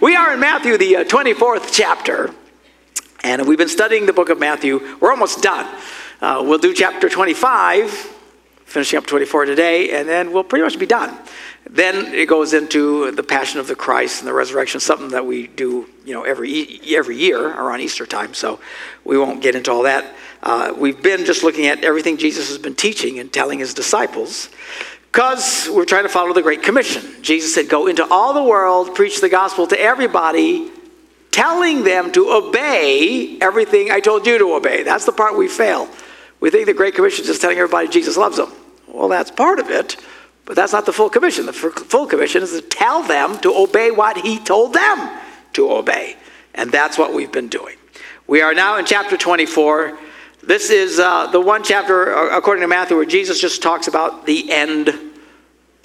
We are in Matthew, the uh, 24th chapter, and we've been studying the book of Matthew. We're almost done. Uh, we'll do chapter 25, finishing up 24 today, and then we'll pretty much be done. Then it goes into the Passion of the Christ and the resurrection, something that we do, you know, every every year around Easter time. So we won't get into all that. Uh, we've been just looking at everything Jesus has been teaching and telling his disciples. Because we're trying to follow the Great Commission. Jesus said, Go into all the world, preach the gospel to everybody, telling them to obey everything I told you to obey. That's the part we fail. We think the Great Commission is just telling everybody Jesus loves them. Well, that's part of it, but that's not the full commission. The full commission is to tell them to obey what He told them to obey. And that's what we've been doing. We are now in chapter 24. This is uh, the one chapter, uh, according to Matthew, where Jesus just talks about the end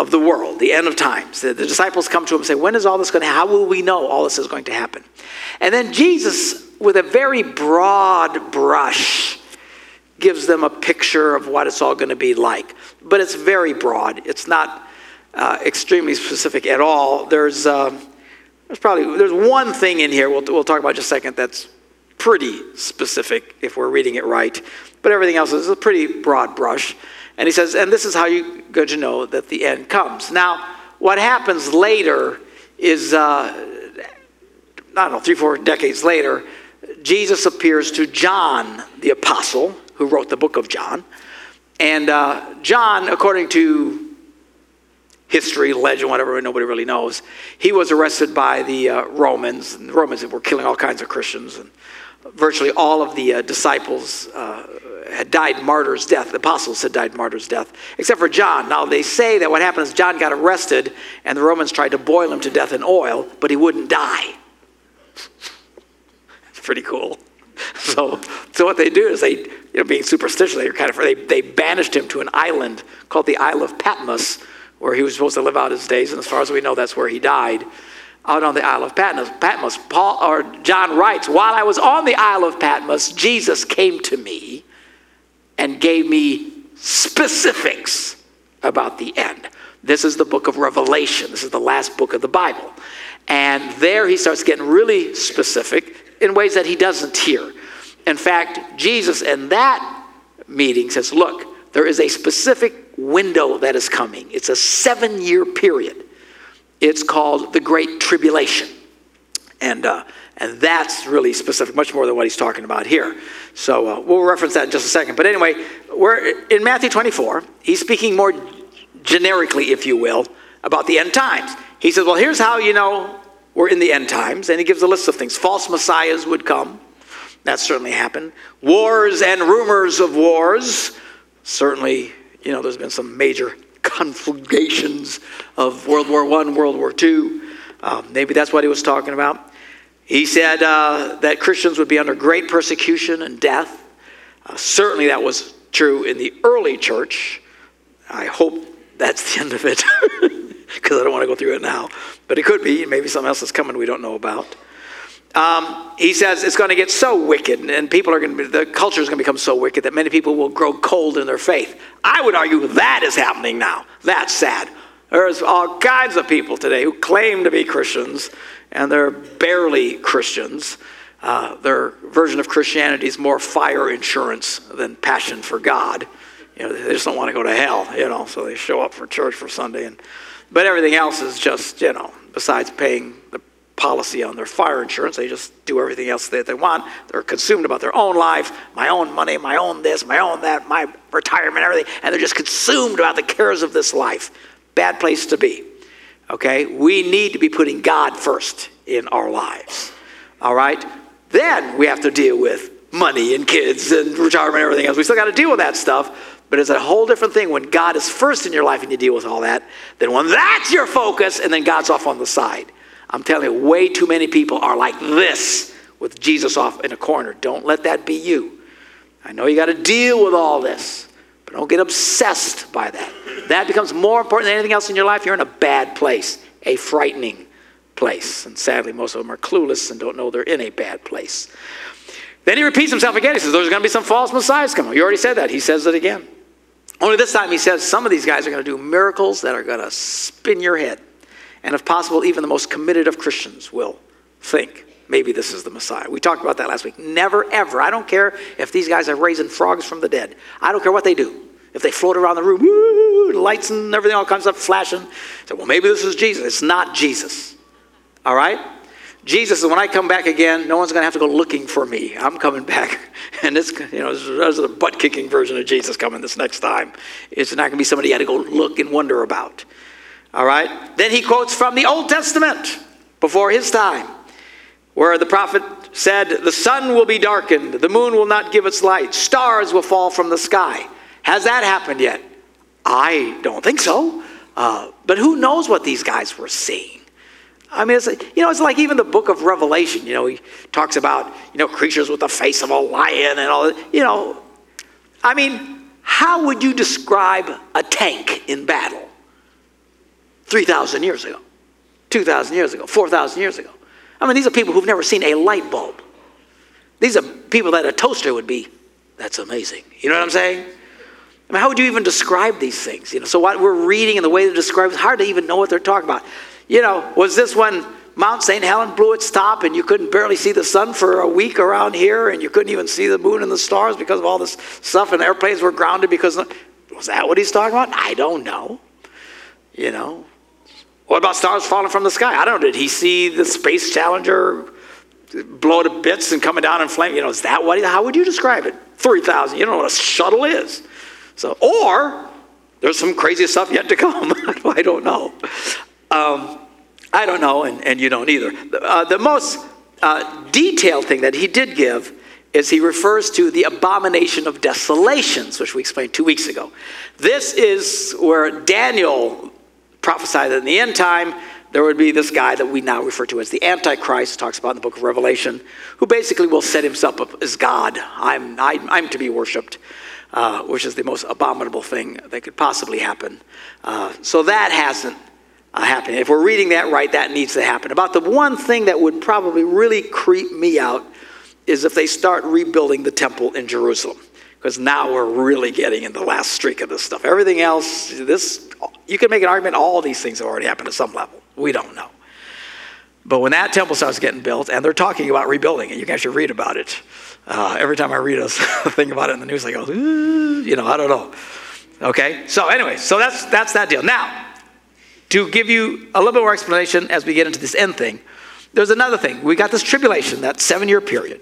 of the world, the end of times. The, the disciples come to him and say, When is all this going to happen? How will we know all this is going to happen? And then Jesus, with a very broad brush, gives them a picture of what it's all going to be like. But it's very broad. It's not uh, extremely specific at all. There's, uh, there's probably there's one thing in here we'll, we'll talk about just a second that's pretty specific if we're reading it right. But everything else is a pretty broad brush. And he says, and this is how you're going to know that the end comes. Now, what happens later is, uh, I don't know, three, four decades later, Jesus appears to John the apostle, who wrote the book of John. And uh, John, according to history, legend, whatever, nobody really knows, he was arrested by the uh, Romans. And the Romans were killing all kinds of Christians. And virtually all of the uh, disciples uh, had died martyr's death. The apostles had died martyr's death, except for John. Now, they say that what happened is John got arrested, and the Romans tried to boil him to death in oil, but he wouldn't die. it's pretty cool. So, so what they do is they, you know, being superstitious, they kind of they, they banished him to an island called the Isle of Patmos, where he was supposed to live out his days. And as far as we know, that's where he died out on the Isle of Patmos. Patmos. Paul or John writes, while I was on the Isle of Patmos, Jesus came to me and gave me specifics about the end. This is the book of Revelation. This is the last book of the Bible. And there he starts getting really specific in ways that he doesn't here. In fact, Jesus in that meeting says, Look, there is a specific window that is coming. It's a seven year period it's called the Great Tribulation. And, uh, and that's really specific, much more than what he's talking about here. So uh, we'll reference that in just a second. But anyway, we're in Matthew 24. He's speaking more generically, if you will, about the end times. He says, Well, here's how you know we're in the end times. And he gives a list of things. False messiahs would come. That certainly happened. Wars and rumors of wars. Certainly, you know, there's been some major conflagrations of World War I, World War II. Uh, maybe that's what he was talking about. He said uh, that Christians would be under great persecution and death. Uh, certainly that was true in the early church. I hope that's the end of it because I don't want to go through it now. But it could be. Maybe something else is coming we don't know about. Um, he says it's going to get so wicked, and people are going to be, the culture is going to become so wicked that many people will grow cold in their faith. I would argue that is happening now. That's sad. There's all kinds of people today who claim to be Christians, and they're barely Christians. Uh, their version of Christianity is more fire insurance than passion for God. You know, they just don't want to go to hell, you know, so they show up for church for Sunday. And, but everything else is just, you know, besides paying the policy on their fire insurance. They just do everything else that they want. They're consumed about their own life, my own money, my own this, my own that, my retirement, everything. And they're just consumed about the cares of this life. Bad place to be. Okay? We need to be putting God first in our lives. All right? Then we have to deal with money and kids and retirement and everything else. We still got to deal with that stuff. But it's a whole different thing when God is first in your life and you deal with all that than when that's your focus and then God's off on the side. I'm telling you, way too many people are like this with Jesus off in a corner. Don't let that be you. I know you got to deal with all this, but don't get obsessed by that. That becomes more important than anything else in your life. You're in a bad place, a frightening place. And sadly, most of them are clueless and don't know they're in a bad place. Then he repeats himself again. He says, There's going to be some false messiahs coming. You already said that. He says it again. Only this time he says some of these guys are going to do miracles that are going to spin your head. And if possible, even the most committed of Christians will think maybe this is the Messiah. We talked about that last week. Never, ever. I don't care if these guys are raising frogs from the dead. I don't care what they do. If they float around the room, woo, lights and everything, all of stuff flashing, say, well, maybe this is Jesus. It's not Jesus. All right? Jesus is when I come back again, no one's going to have to go looking for me. I'm coming back. And this, you know, there's a butt kicking version of Jesus coming this next time. It's not going to be somebody you had to go look and wonder about. All right? Then he quotes from the Old Testament before his time, where the prophet said, The sun will be darkened, the moon will not give its light, stars will fall from the sky. Has that happened yet? I don't think so. Uh, but who knows what these guys were seeing? I mean, it's, you know, it's like even the book of Revelation, you know, he talks about, you know, creatures with the face of a lion and all that. You know, I mean, how would you describe a tank in battle 3,000 years ago, 2,000 years ago, 4,000 years ago? I mean, these are people who've never seen a light bulb. These are people that a toaster would be. That's amazing. You know what I'm saying? I mean, how would you even describe these things? You know, so what we're reading and the way they describe it's hard to even know what they're talking about. You know, was this when Mount St. Helen blew its top and you couldn't barely see the sun for a week around here and you couldn't even see the moon and the stars because of all this stuff and airplanes were grounded because was that what he's talking about? I don't know. You know. What about stars falling from the sky? I don't know. Did he see the space challenger blow to bits and coming down in flame? You know, is that what? How would you describe it? 3,000. You don't know what a shuttle is. So, or there's some crazy stuff yet to come. I don't know. Um, I don't know, and, and you don't either. Uh, the most uh, detailed thing that he did give is he refers to the abomination of desolations, which we explained two weeks ago. This is where Daniel prophesied that in the end time, there would be this guy that we now refer to as the Antichrist, talks about in the book of Revelation, who basically will set himself up as God. I'm, I'm, I'm to be worshiped, uh, which is the most abominable thing that could possibly happen. Uh, so that hasn't uh, happening. If we're reading that right, that needs to happen. About the one thing that would probably really creep me out is if they start rebuilding the temple in Jerusalem. Because now we're really getting in the last streak of this stuff. Everything else, this, you can make an argument all these things have already happened at some level. We don't know. But when that temple starts getting built, and they're talking about rebuilding it, you can actually read about it. Uh, every time I read a thing about it in the news, I go, you know, I don't know. Okay, so anyway, so that's that's that deal. Now, to give you a little bit more explanation as we get into this end thing, there's another thing. We got this tribulation, that seven year period,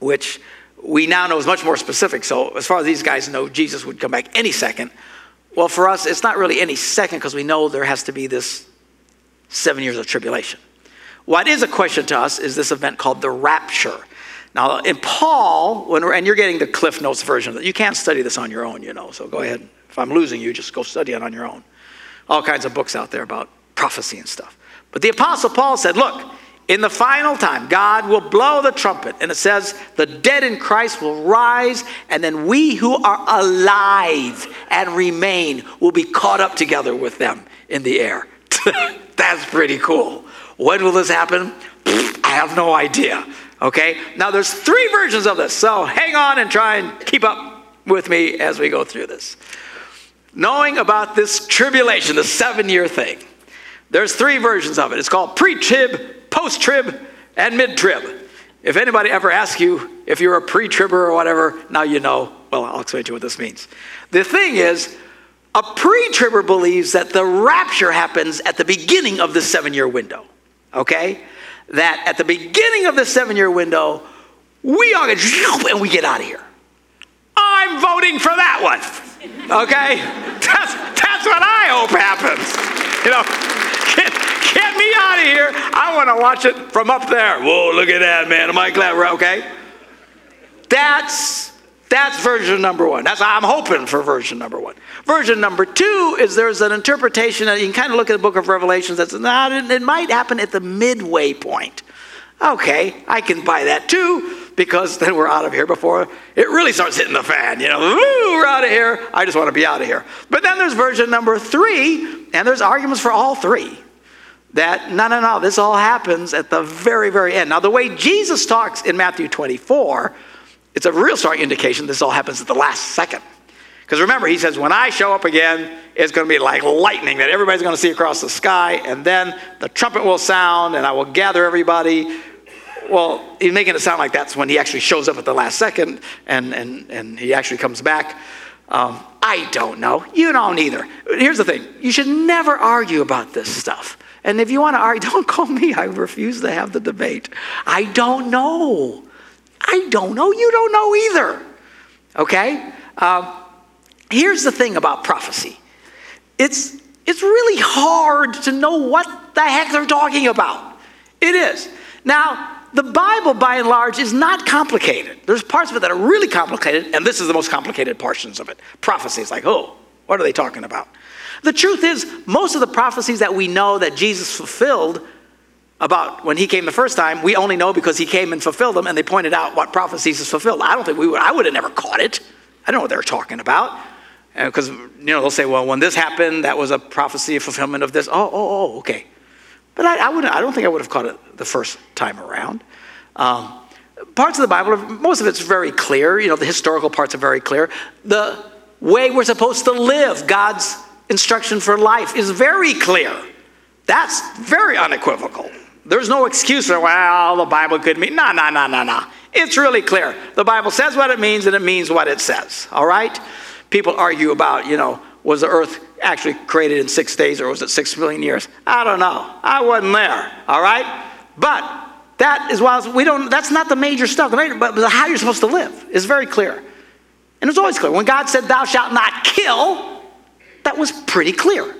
which we now know is much more specific. So, as far as these guys know, Jesus would come back any second. Well, for us, it's not really any second because we know there has to be this seven years of tribulation. What is a question to us is this event called the rapture. Now, in Paul, when and you're getting the Cliff Notes version of it, you can't study this on your own, you know, so go ahead. If I'm losing you, just go study it on your own all kinds of books out there about prophecy and stuff. But the Apostle Paul said, Look, in the final time, God will blow the trumpet, and it says, The dead in Christ will rise, and then we who are alive and remain will be caught up together with them in the air. That's pretty cool. When will this happen? I have no idea. Okay? Now, there's three versions of this, so hang on and try and keep up with me as we go through this knowing about this tribulation, the seven year thing. There's three versions of it. It's called pre trib, post trib, and mid trib. If anybody ever asks you if you're a pre tribber or whatever, now you know. Well, I'll explain to you what this means. The thing is, a pre tribber believes that the rapture happens at the beginning of the seven year window. Okay? That at the beginning of the seven year window, we all get and we get out of here. I'm voting for that one. Okay? That's, that's what I hope happens. Get, me out of here. I want to watch it from up there. Whoa, look at that, man. Am I glad we're okay? That's that's version number one. That's I'm hoping for version number one. Version number two is there's an interpretation that you can kind of look at the book of Revelations that says, nah, it might happen at the midway point. Okay, I can buy that too because then we're out of here before it really starts hitting the fan. You know, we're out of here. I just want to be out of here. But then there's version number three, and there's arguments for all three. That no, no, no, this all happens at the very, very end. Now, the way Jesus talks in Matthew 24, it's a real strong indication this all happens at the last second. Because remember, he says, when I show up again, it's going to be like lightning that everybody's going to see across the sky, and then the trumpet will sound, and I will gather everybody. Well, he's making it sound like that's when he actually shows up at the last second and, and, and he actually comes back. Um, I don't know. You don't either. Here's the thing you should never argue about this stuff. And if you want to argue, don't call me. I refuse to have the debate. I don't know. I don't know. You don't know either. Okay? Um, here's the thing about prophecy it's, it's really hard to know what the heck they're talking about. It is. Now, the Bible, by and large, is not complicated. There's parts of it that are really complicated, and this is the most complicated portions of it. Prophecy is like, oh, what are they talking about? The truth is, most of the prophecies that we know that Jesus fulfilled about when he came the first time, we only know because he came and fulfilled them, and they pointed out what prophecies is fulfilled. I don't think we would, I would have never caught it. I don't know what they're talking about. Because, you know, they'll say, well, when this happened, that was a prophecy, a fulfillment of this. Oh, oh, oh, okay. But I, I, wouldn't, I don't think I would have caught it the first time around. Um, parts of the Bible, most of it's very clear. You know, the historical parts are very clear. The way we're supposed to live, God's instruction for life, is very clear. That's very unequivocal. There's no excuse for, well, the Bible could mean. No, no, no, no, no. It's really clear. The Bible says what it means and it means what it says. All right? People argue about, you know, was the earth actually created in six days or was it six million years? I don't know. I wasn't there. All right? But that is why we don't, that's not the major stuff. The major, but how you're supposed to live is very clear. And it's always clear. When God said, Thou shalt not kill, was pretty clear.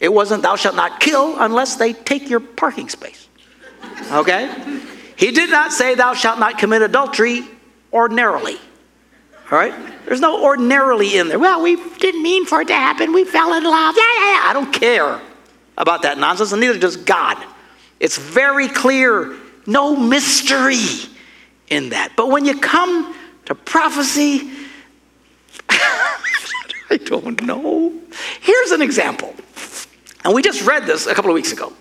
It wasn't, Thou shalt not kill unless they take your parking space. Okay? He did not say, Thou shalt not commit adultery ordinarily. All right? There's no ordinarily in there. Well, we didn't mean for it to happen. We fell in love. Yeah, yeah, yeah. I don't care about that nonsense, and neither does God. It's very clear. No mystery in that. But when you come to prophecy, I don't know. Here's an example. And we just read this a couple of weeks ago.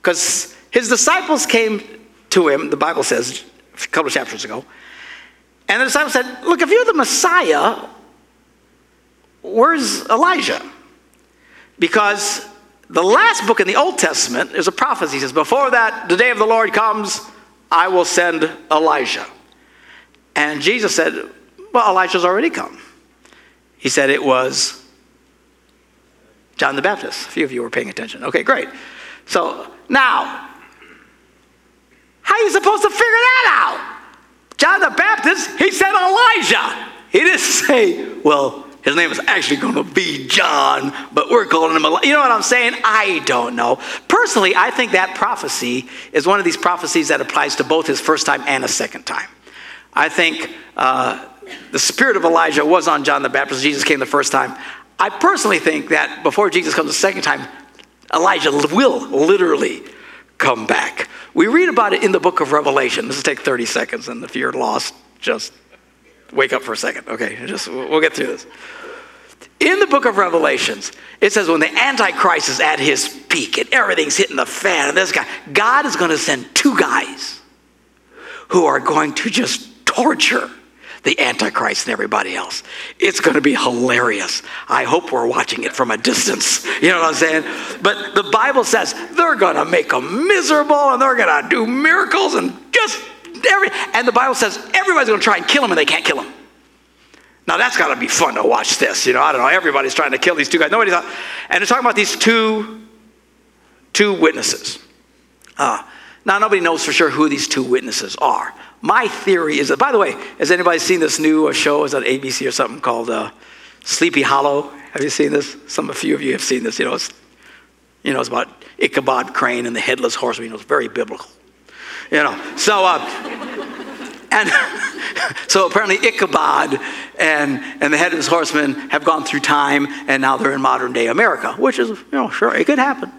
Because his disciples came to him, the Bible says, a couple of chapters ago. And the disciples said, Look, if you're the Messiah, where's Elijah? Because the last book in the Old Testament is a prophecy. Says, Before that, the day of the Lord comes, I will send Elijah. And Jesus said, Well, Elijah's already come. He said it was John the Baptist. A few of you were paying attention. Okay, great. So now, how are you supposed to figure that out? John the Baptist, he said Elijah. He didn't say, well, his name is actually going to be John, but we're calling him Elijah. You know what I'm saying? I don't know. Personally, I think that prophecy is one of these prophecies that applies to both his first time and a second time. I think uh, the spirit of Elijah was on John the Baptist. Jesus came the first time. I personally think that before Jesus comes the second time, Elijah will literally come back. We read about it in the book of Revelation. This will take 30 seconds, and if you're lost, just wake up for a second. Okay, just we'll get through this. In the book of Revelations, it says when the Antichrist is at his peak and everything's hitting the fan, and this guy, God is going to send two guys who are going to just torture the Antichrist and everybody else. It's going to be hilarious. I hope we're watching it from a distance. You know what I'm saying? But the Bible says they're going to make them miserable and they're going to do miracles and just every. And the Bible says everybody's going to try and kill him and they can't kill him. Now that's got to be fun to watch this. You know, I don't know. Everybody's trying to kill these two guys. Nobody's. And they're talking about these two, two witnesses. Uh, now nobody knows for sure who these two witnesses are. My theory is that, by the way, has anybody seen this new uh, show? Is that ABC or something called uh, Sleepy Hollow? Have you seen this? Some, a few of you have seen this. You know, it's, you know, it's about Ichabod Crane and the headless horseman. You know, it's very biblical. You know, so, uh, and so apparently Ichabod and, and the headless horseman have gone through time and now they're in modern day America, which is, you know, sure, it could happen.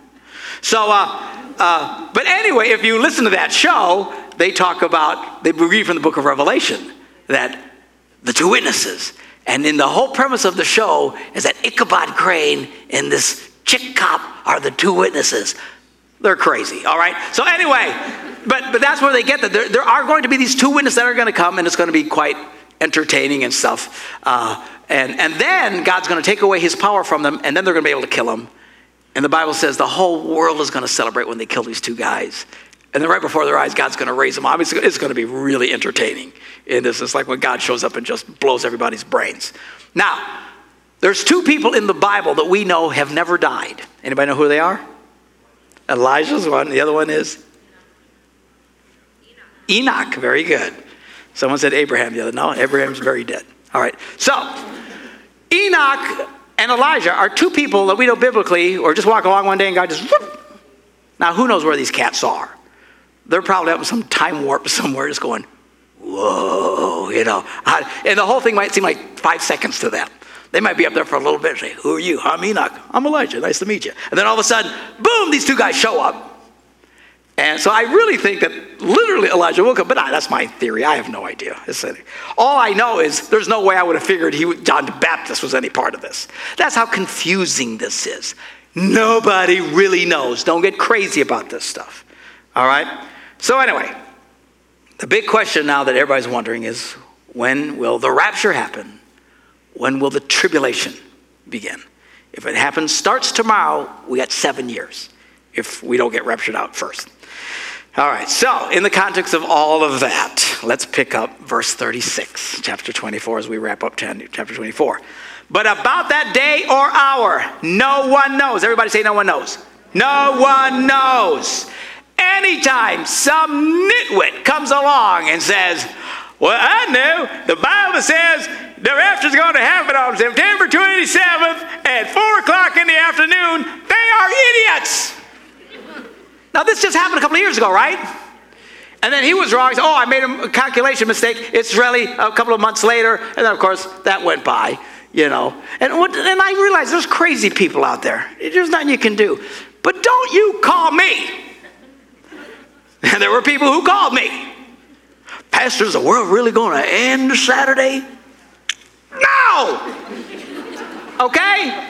So, uh, uh, but anyway, if you listen to that show, they talk about, they read from the book of Revelation that the two witnesses. And in the whole premise of the show is that Ichabod Crane and this chick cop are the two witnesses. They're crazy, all right? So, anyway, but, but that's where they get that. There, there are going to be these two witnesses that are going to come, and it's going to be quite entertaining and stuff. Uh, and, and then God's going to take away his power from them, and then they're going to be able to kill him. And the Bible says the whole world is going to celebrate when they kill these two guys. And then right before their eyes, God's going to raise them up. It's, it's going to be really entertaining. And this is like when God shows up and just blows everybody's brains. Now, there's two people in the Bible that we know have never died. Anybody know who they are? Elijah's one. The other one is Enoch. Enoch. Very good. Someone said Abraham the other. No, Abraham's very dead. All right. So, Enoch and Elijah are two people that we know biblically, or just walk along one day and God just. Whoop. Now, who knows where these cats are? They're probably up in some time warp somewhere, just going, whoa, you know. And the whole thing might seem like five seconds to them. They might be up there for a little bit and say, Who are you? I'm Enoch. I'm Elijah. Nice to meet you. And then all of a sudden, boom, these two guys show up. And so I really think that literally Elijah woke up, but that's my theory. I have no idea. all I know is there's no way I would have figured he, John the Baptist was any part of this. That's how confusing this is. Nobody really knows. Don't get crazy about this stuff. All right? So, anyway, the big question now that everybody's wondering is when will the rapture happen? When will the tribulation begin? If it happens, starts tomorrow, we got seven years if we don't get raptured out first. All right, so in the context of all of that, let's pick up verse 36, chapter 24, as we wrap up 10, chapter 24. But about that day or hour, no one knows. Everybody say, no one knows. No one knows. Anytime some nitwit comes along and says, well, I know the Bible says the rapture is going to happen on September 27th at 4 o'clock in the afternoon, they are idiots. Now, this just happened a couple of years ago, right? And then he was wrong. He said, oh, I made a calculation mistake. It's really a couple of months later. And then, of course, that went by, you know. And, what, and I realized there's crazy people out there. There's nothing you can do. But don't you call me. And there were people who called me. Pastor, is the world really going to end Saturday? No! Okay?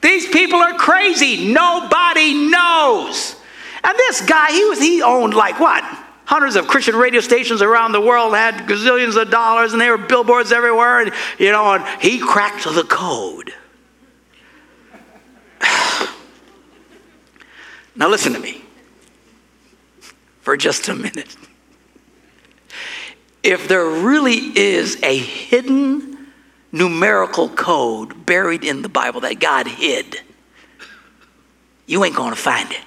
These people are crazy. Nobody knows. And this guy, he was he owned like what? Hundreds of Christian radio stations around the world had gazillions of dollars and there were billboards everywhere and you know, and he cracked the code. now listen to me for just a minute. If there really is a hidden numerical code buried in the Bible that God hid, you ain't to find it.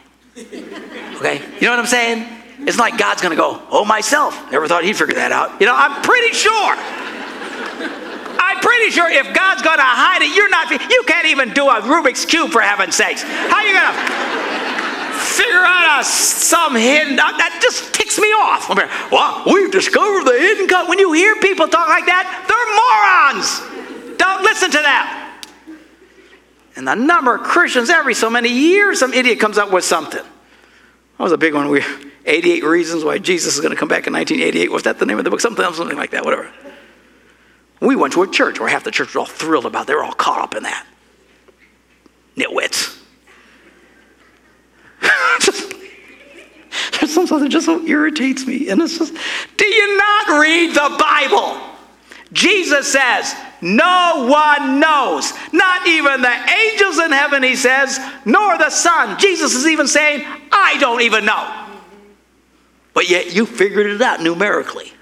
Okay? You know what I'm saying? It's like God's to go, oh, myself. Never thought he'd figure that out. You know, I'm pretty sure. I'm pretty sure if God's to hide it, you're not, you can't even do a Rubik's Cube for heaven's sakes. How you to figure out a, some hidden, uh, that just ticks me off. Well, we've discovered the hidden code. When you hear people talk like that, they're morons. Don't listen to them. And the number of Christians every so many years, some idiot comes up with something. That was a big one. We 88 reasons why Jesus is going to come back in 1988. Was that the name of the book? Something, something like that, whatever. We went to a church where half the church was all thrilled about it. They were all caught up in that. Nitwits. there's something that just so irritates me. And it's just, do you not read the Bible? Jesus says, no one knows. Not even the angels in heaven, he says, nor the Son. Jesus is even saying, I don't even know. But yet you figured it out numerically.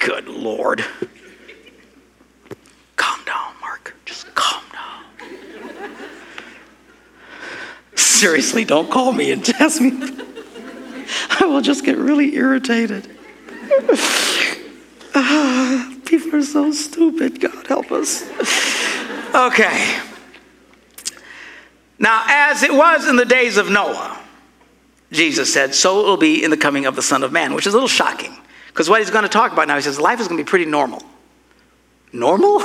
Good Lord. Calm down, Mark. Just calm down. Seriously, don't call me and test me. I will just get really irritated. Ah, people are so stupid. God help us. Okay. Now, as it was in the days of Noah, Jesus said, so it will be in the coming of the Son of Man, which is a little shocking. Because what he's going to talk about now, he says, life is going to be pretty normal. Normal?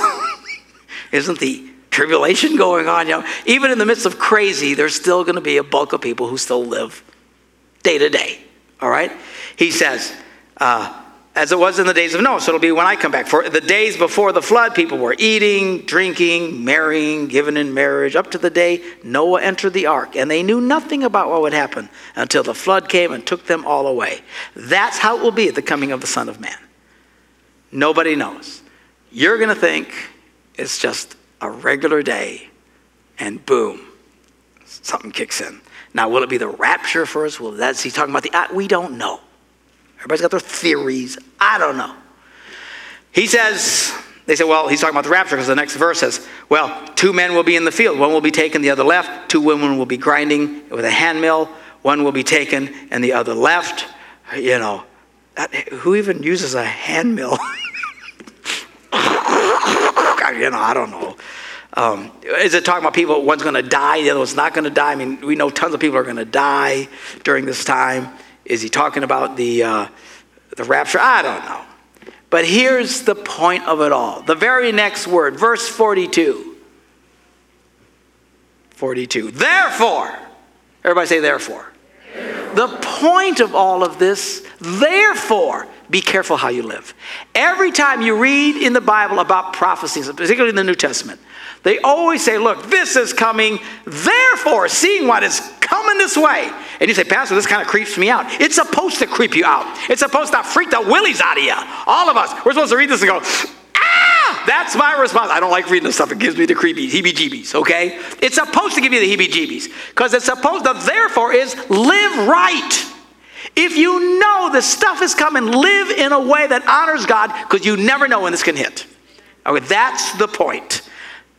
Isn't the tribulation going on? You know, even in the midst of crazy, there's still going to be a bulk of people who still live day to day. All right? He says, uh, as it was in the days of Noah. So it'll be when I come back. For the days before the flood, people were eating, drinking, marrying, given in marriage, up to the day Noah entered the ark. And they knew nothing about what would happen until the flood came and took them all away. That's how it will be at the coming of the Son of Man. Nobody knows. You're going to think it's just a regular day, and boom, something kicks in. Now, will it be the rapture first? Will that's he talking about the? Uh, we don't know. Everybody's got their theories. I don't know. He says, they say, well, he's talking about the rapture because the next verse says, well, two men will be in the field. One will be taken, the other left. Two women will be grinding with a hand mill. One will be taken and the other left. You know, who even uses a hand mill? you know, I don't know. Um, is it talking about people, one's going to die, the other one's not going to die? I mean, we know tons of people are going to die during this time. Is he talking about the, uh, the rapture? I don't know. But here's the point of it all. The very next word, verse 42. 42. Therefore, everybody say, therefore. The point of all of this, therefore, be careful how you live. Every time you read in the Bible about prophecies, particularly in the New Testament, they always say, Look, this is coming, therefore, seeing what is coming this way. And you say, Pastor, this kind of creeps me out. It's supposed to creep you out, it's supposed to freak the willies out of you. All of us, we're supposed to read this and go! That's my response. I don't like reading this stuff. It gives me the creepy heebie jeebies, okay? It's supposed to give you the heebie jeebies because it's supposed to, therefore, is live right. If you know the stuff is coming, live in a way that honors God because you never know when this can hit. Okay, that's the point.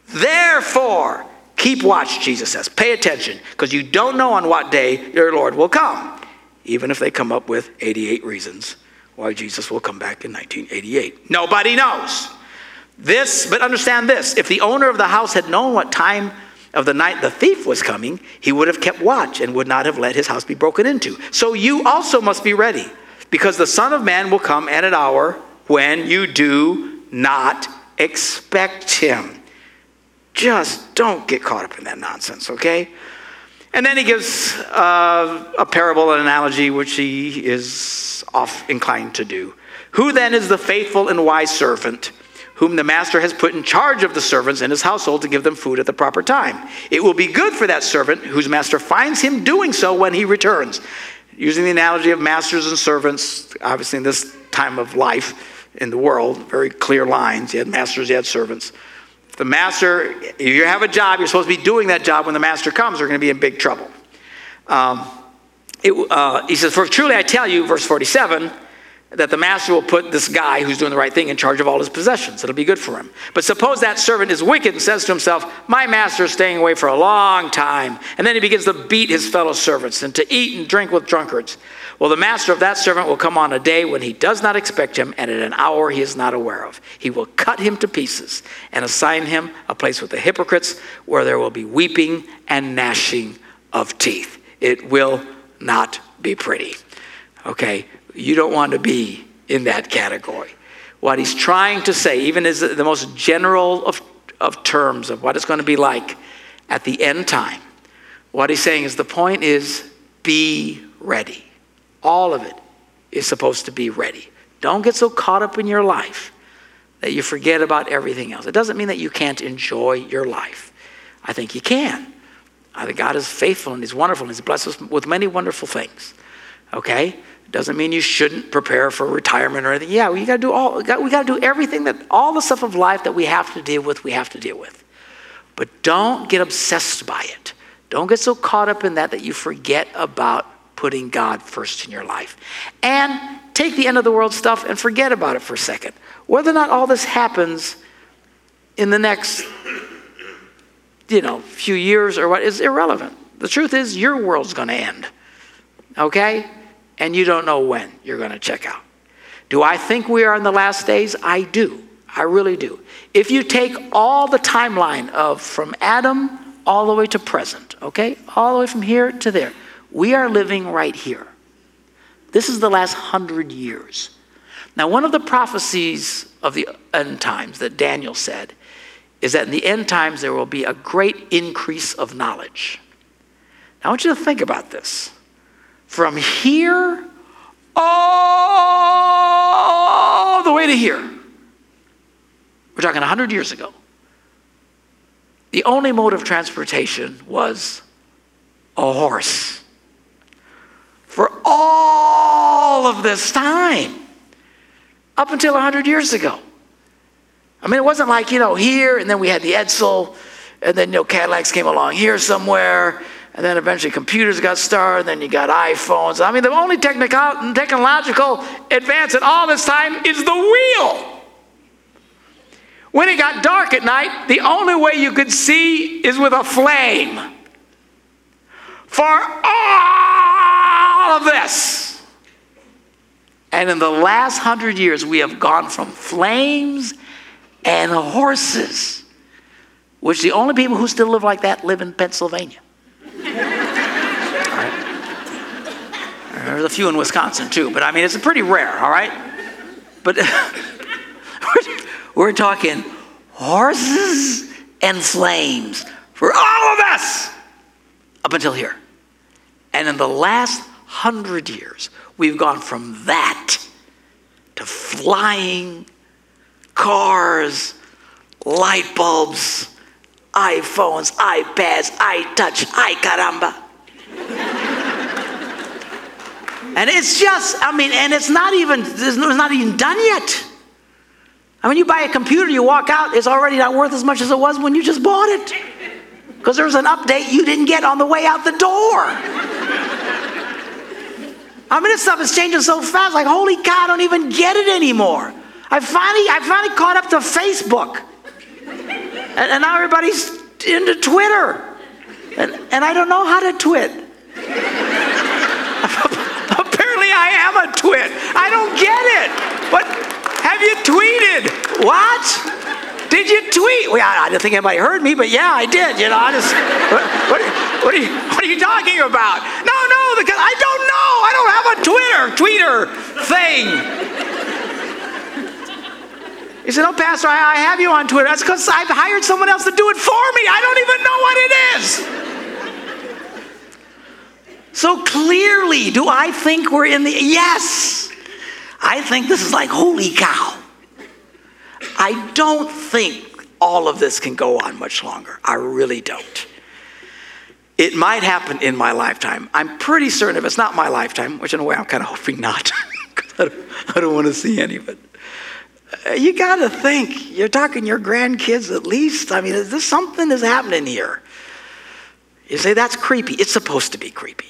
Therefore, keep watch, Jesus says. Pay attention, because you don't know on what day your Lord will come, even if they come up with 88 reasons why Jesus will come back in 1988. Nobody knows. This, but understand this if the owner of the house had known what time of the night the thief was coming, he would have kept watch and would not have let his house be broken into. So you also must be ready, because the Son of Man will come at an hour when you do not expect him. Just don't get caught up in that nonsense, okay? And then he gives uh, a parable, an analogy, which he is off inclined to do. Who then is the faithful and wise servant whom the master has put in charge of the servants in his household to give them food at the proper time? It will be good for that servant whose master finds him doing so when he returns. Using the analogy of masters and servants, obviously in this time of life in the world, very clear lines. You had masters, you had servants If the master, if you have a job, you're supposed to be doing that job when the master comes, you're going to be in big trouble. Um, it, uh, he says, For truly I tell you, verse 47, that the master will put this guy who's doing the right thing in charge of all his possessions. It'll be good for him. But suppose that servant is wicked and says to himself, My master is staying away for a long time. And then he begins to beat his fellow servants and to eat and drink with drunkards. Well, the master of that servant will come on a day when he does not expect him and at an hour he is not aware of. He will cut him to pieces and assign him a place with the hypocrites where there will be weeping and gnashing of teeth. It will not be pretty. Okay? You don't want to be in that category. What he's trying to say, even as the most general of, of terms of what it's going to be like at the end time, what he's saying is the point is be ready. All of it is supposed to be ready. Don't get so caught up in your life that you forget about everything else. It doesn't mean that you can't enjoy your life. I think you can. I think God is faithful and He's wonderful and He's blessed us with many wonderful things. Okay? Doesn't mean you shouldn't prepare for retirement or anything. Yeah, we got to do all. We got to do everything that all the stuff of life that we have to deal with. We have to deal with, but don't get obsessed by it. Don't get so caught up in that that you forget about putting God first in your life. And take the end of the world stuff and forget about it for a second. Whether or not all this happens in the next, you know, few years or what is irrelevant. The truth is, your world's going to end. Okay? And you don't know when you're going to check out. Do I think we are in the last days? I do. I really do. If you take all the timeline of from Adam all the way to present, okay? All the way from here to there. We are living right here. This is the last hundred years. Now, one of the prophecies of the end times that Daniel said is that in the end times there will be a great increase of knowledge. Now, I want you to think about this. From here all the way to here, we're talking 100 years ago, the only mode of transportation was a horse for all of this time. up until 100 years ago. I mean, it wasn't like, you know, here, and then we had the Edsel, and then, you know, Cadillacs came along here somewhere, and then eventually computers got started, and then you got iPhones. I mean, the only technological advance in all this time is the wheel. When it got dark at night, the only way you could see is with a flame. For all of this. And in the last hundred years, we have gone from flames and horses, which the only people who still live like that live in Pennsylvania. There's a few in Wisconsin too, but I mean, it's pretty rare, all right? But we're talking horses and flames for all of us up until here. And in the last hundred years, we've gone from that to flying cars, light bulbs, iPhones, iPads, iTouch, iCaramba. And it's just, I mean, and it's not even, it's not even done yet. I mean, you buy a computer, you walk out, it's already not worth as much as it was when you just bought it. Because there's an update you didn't get on the way out the door. I mean, this stuff is changing so fast, like, holy cow, I don't even get it anymore. I finally, I finally caught up to Facebook. And, and now everybody's into Twitter. And, and I don't know how to twit. I am a twit. I don't get it. But have you tweeted? What? Did you tweet? Well, I don't think anybody heard me, but yeah, I did. You know, I just, what, what, what, are, you, what are you talking about? No, no, because I don't know. I don't have a Twitter, tweeter thing. He said, No, Pastor, I, I have you on Twitter. That's because I've hired someone else to do it for me. I don't even know what it is. So clearly, do I think we're in the. Yes. I think this is like, holy cow. I don't think all of this can go on much longer. I really don't. It might happen in my lifetime. I'm pretty certain if it's not my lifetime, which in a way I'm kind of hoping not, because I don't, don't want to see any of it uh, you got to think, you're talking your grandkids at least. I mean, is this something is happening here? You say that's creepy. It's supposed to be creepy.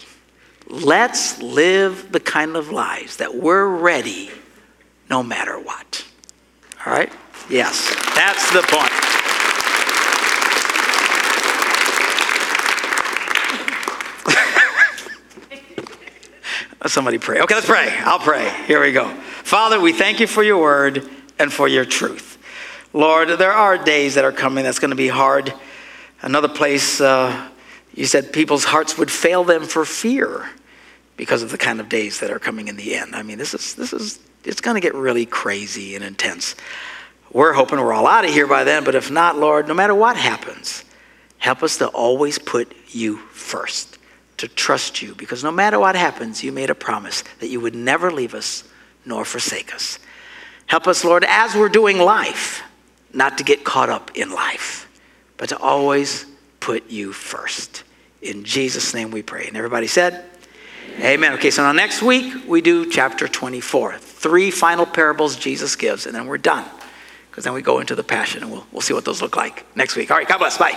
Let's live the kind of lives that we're ready no matter what. All right? Yes, that's the point. Somebody pray. Okay, let's pray. I'll pray. Here we go. Father, we thank you for your word and for your truth. Lord, there are days that are coming that's going to be hard. Another place, uh, you said people's hearts would fail them for fear because of the kind of days that are coming in the end. I mean, this is, this is, it's going to get really crazy and intense. We're hoping we're all out of here by then, but if not, Lord, no matter what happens, help us to always put you first, to trust you, because no matter what happens, you made a promise that you would never leave us nor forsake us. Help us, Lord, as we're doing life, not to get caught up in life, but to always put you first. In Jesus' name we pray. And everybody said, Amen. Amen. Okay, so now next week we do chapter 24. Three final parables Jesus gives, and then we're done. Because then we go into the passion and we'll, we'll see what those look like next week. All right, God bless. Bye.